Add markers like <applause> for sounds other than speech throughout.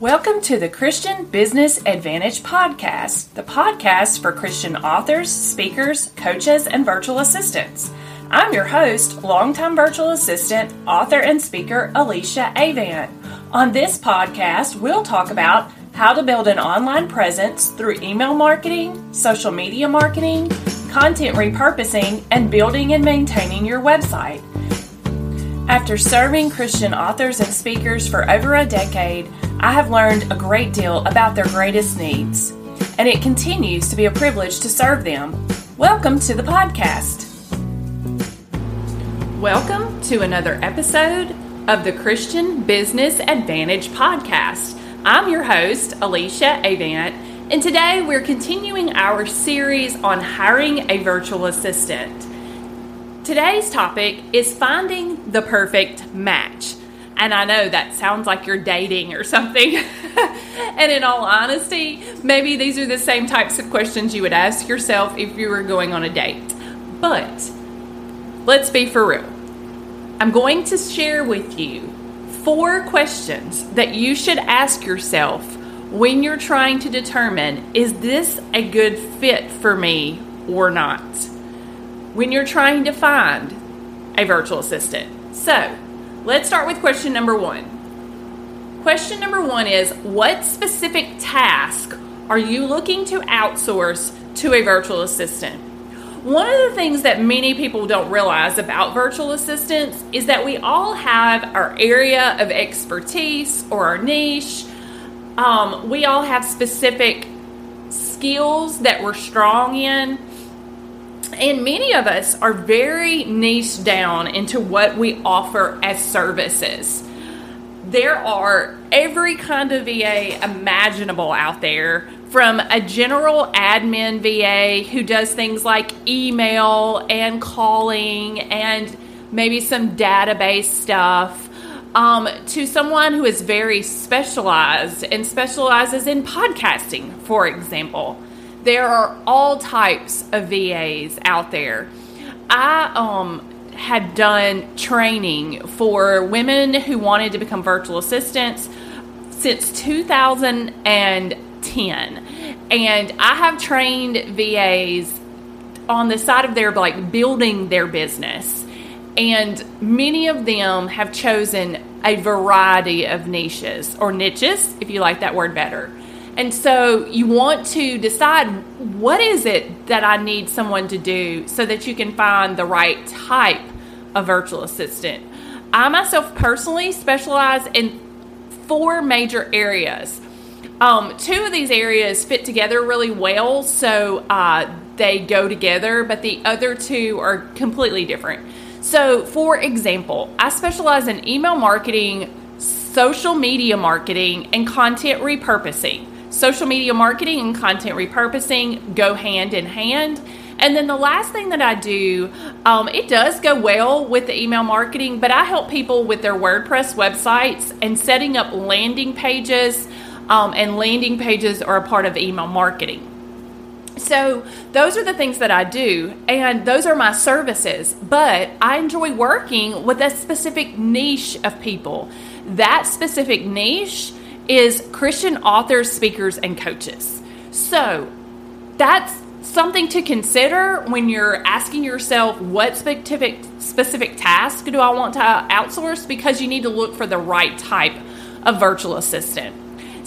Welcome to the Christian Business Advantage Podcast, the podcast for Christian authors, speakers, coaches, and virtual assistants. I'm your host, longtime virtual assistant, author, and speaker Alyssa Avant. On this podcast, we'll talk about how to build an online presence through email marketing, social media marketing, content repurposing, and building and maintaining your website. After serving Christian authors and speakers for over a decade, I have learned a great deal about their greatest needs, and it continues to be a privilege to serve them. Welcome to the podcast. Welcome to another episode of the Christian Business Advantage podcast. I'm your host, Alyssa Avant, and today we're continuing our series on hiring a virtual assistant. Today's topic is finding the perfect match. And I know that sounds like you're dating or something. <laughs> and in all honesty, maybe these are the same types of questions you would ask yourself if you were going on a date. But let's be for real. I'm going to share with you four questions that you should ask yourself when you're trying to determine is this a good fit for me or not? When you're trying to find a virtual assistant. So, Let's start with question number one. Question number one is What specific task are you looking to outsource to a virtual assistant? One of the things that many people don't realize about virtual assistants is that we all have our area of expertise or our niche. Um, we all have specific skills that we're strong in and many of us are very niche down into what we offer as services. There are every kind of VA imaginable out there, from a general admin VA who does things like email and calling and maybe some database stuff, um, to someone who is very specialized and specializes in podcasting, for example there are all types of VAs out there. I um had done training for women who wanted to become virtual assistants since 2010 and I have trained VAs on the side of their like building their business. And many of them have chosen a variety of niches or niches if you like that word better and so you want to decide what is it that I need someone to do so that you can find the right type of virtual assistant. I myself personally specialize in four major areas. Um, two of these areas fit together really well, so uh, they go together, but the other two are completely different. So, for example, I specialize in email marketing, social media marketing, and content repurposing. Social media marketing and content repurposing go hand in hand. And then the last thing that I do, um, it does go well with the email marketing, but I help people with their WordPress websites and setting up landing pages. Um, and landing pages are a part of email marketing. So, those are the things that I do, and those are my services. But I enjoy working with a specific niche of people. That specific niche is Christian authors, speakers, and coaches. So that's something to consider when you're asking yourself what specific specific task do I want to outsource because you need to look for the right type of virtual assistant.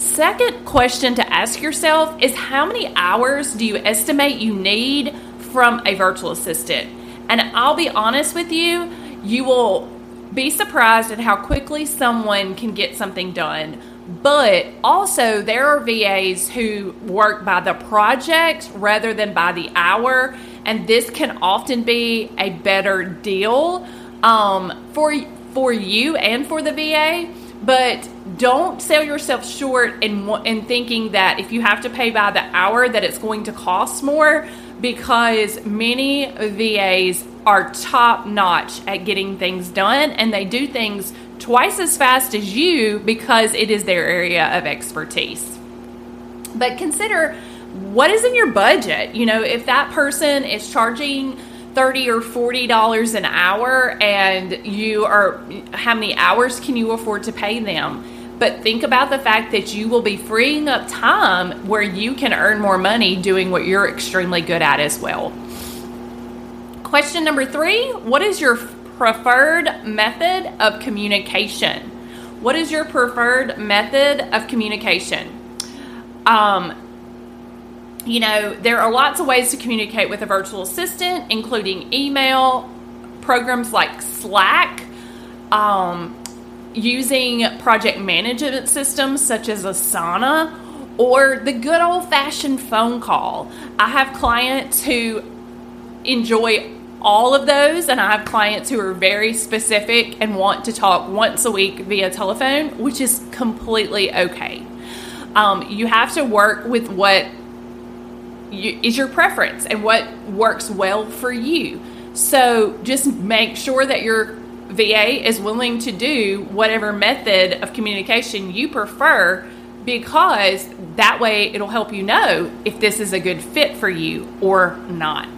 Second question to ask yourself is how many hours do you estimate you need from a virtual assistant? And I'll be honest with you, you will be surprised at how quickly someone can get something done but also, there are VAs who work by the project rather than by the hour, and this can often be a better deal um, for for you and for the VA. But don't sell yourself short in in thinking that if you have to pay by the hour, that it's going to cost more, because many VAs are top notch at getting things done, and they do things twice as fast as you because it is their area of expertise. But consider what is in your budget. You know, if that person is charging 30 or 40 dollars an hour and you are how many hours can you afford to pay them? but think about the fact that you will be freeing up time where you can earn more money doing what you're extremely good at as well. Question number three What is your preferred method of communication? What is your preferred method of communication? Um, you know, there are lots of ways to communicate with a virtual assistant, including email, programs like Slack, um, using project management systems such as Asana, or the good old fashioned phone call. I have clients who enjoy all of those, and I have clients who are very specific and want to talk once a week via telephone, which is completely okay. Um, you have to work with what you, is your preference and what works well for you. So just make sure that your VA is willing to do whatever method of communication you prefer because that way it'll help you know if this is a good fit for you or not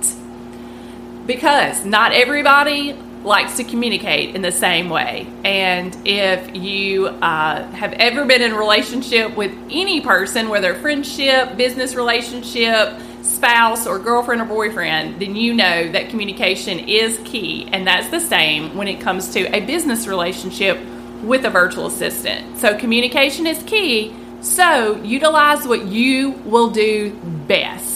because not everybody likes to communicate in the same way. And if you uh, have ever been in a relationship with any person, whether friendship, business relationship, spouse, or girlfriend or boyfriend, then you know that communication is key. And that's the same when it comes to a business relationship with a virtual assistant. So, communication is key. So, utilize what you will do best.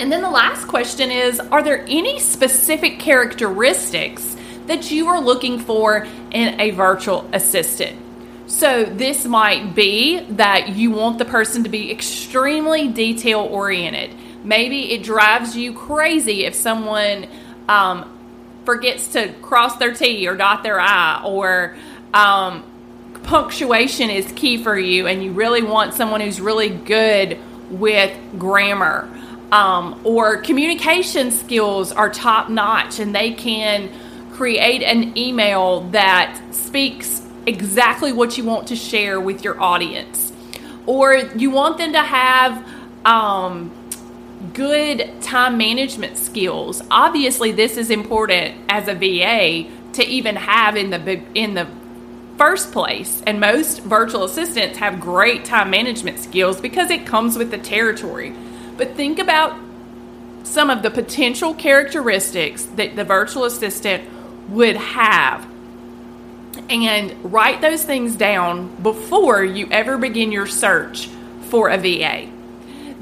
And then the last question is Are there any specific characteristics that you are looking for in a virtual assistant? So, this might be that you want the person to be extremely detail oriented. Maybe it drives you crazy if someone um, forgets to cross their T or dot their I, or um, punctuation is key for you, and you really want someone who's really good with grammar um, or communication skills are top notch and they can create an email that speaks exactly what you want to share with your audience. Or you want them to have um, good time management skills. Obviously, this is important as a VA to even have in the in the first place. And most virtual assistants have great time management skills because it comes with the territory. But think about some of the potential characteristics that the virtual assistant would have and write those things down before you ever begin your search for a VA.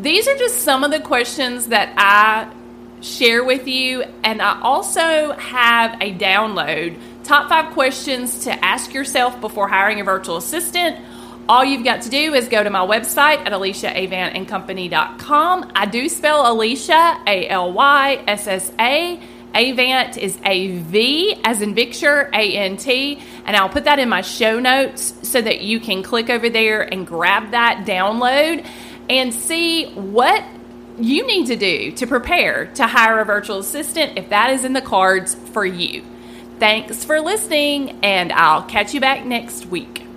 These are just some of the questions that I share with you, and I also have a download top five questions to ask yourself before hiring a virtual assistant all you've got to do is go to my website at alyssaavantandcompany.com. I do spell Alyssa, A L Y S S A. Avant is A V as in Victor, A N T. And I'll put that in my show notes so that you can click over there and grab that download and see what you need to do to prepare to hire a virtual assistant if that is in the cards for you. Thanks for listening, and I'll catch you back next week.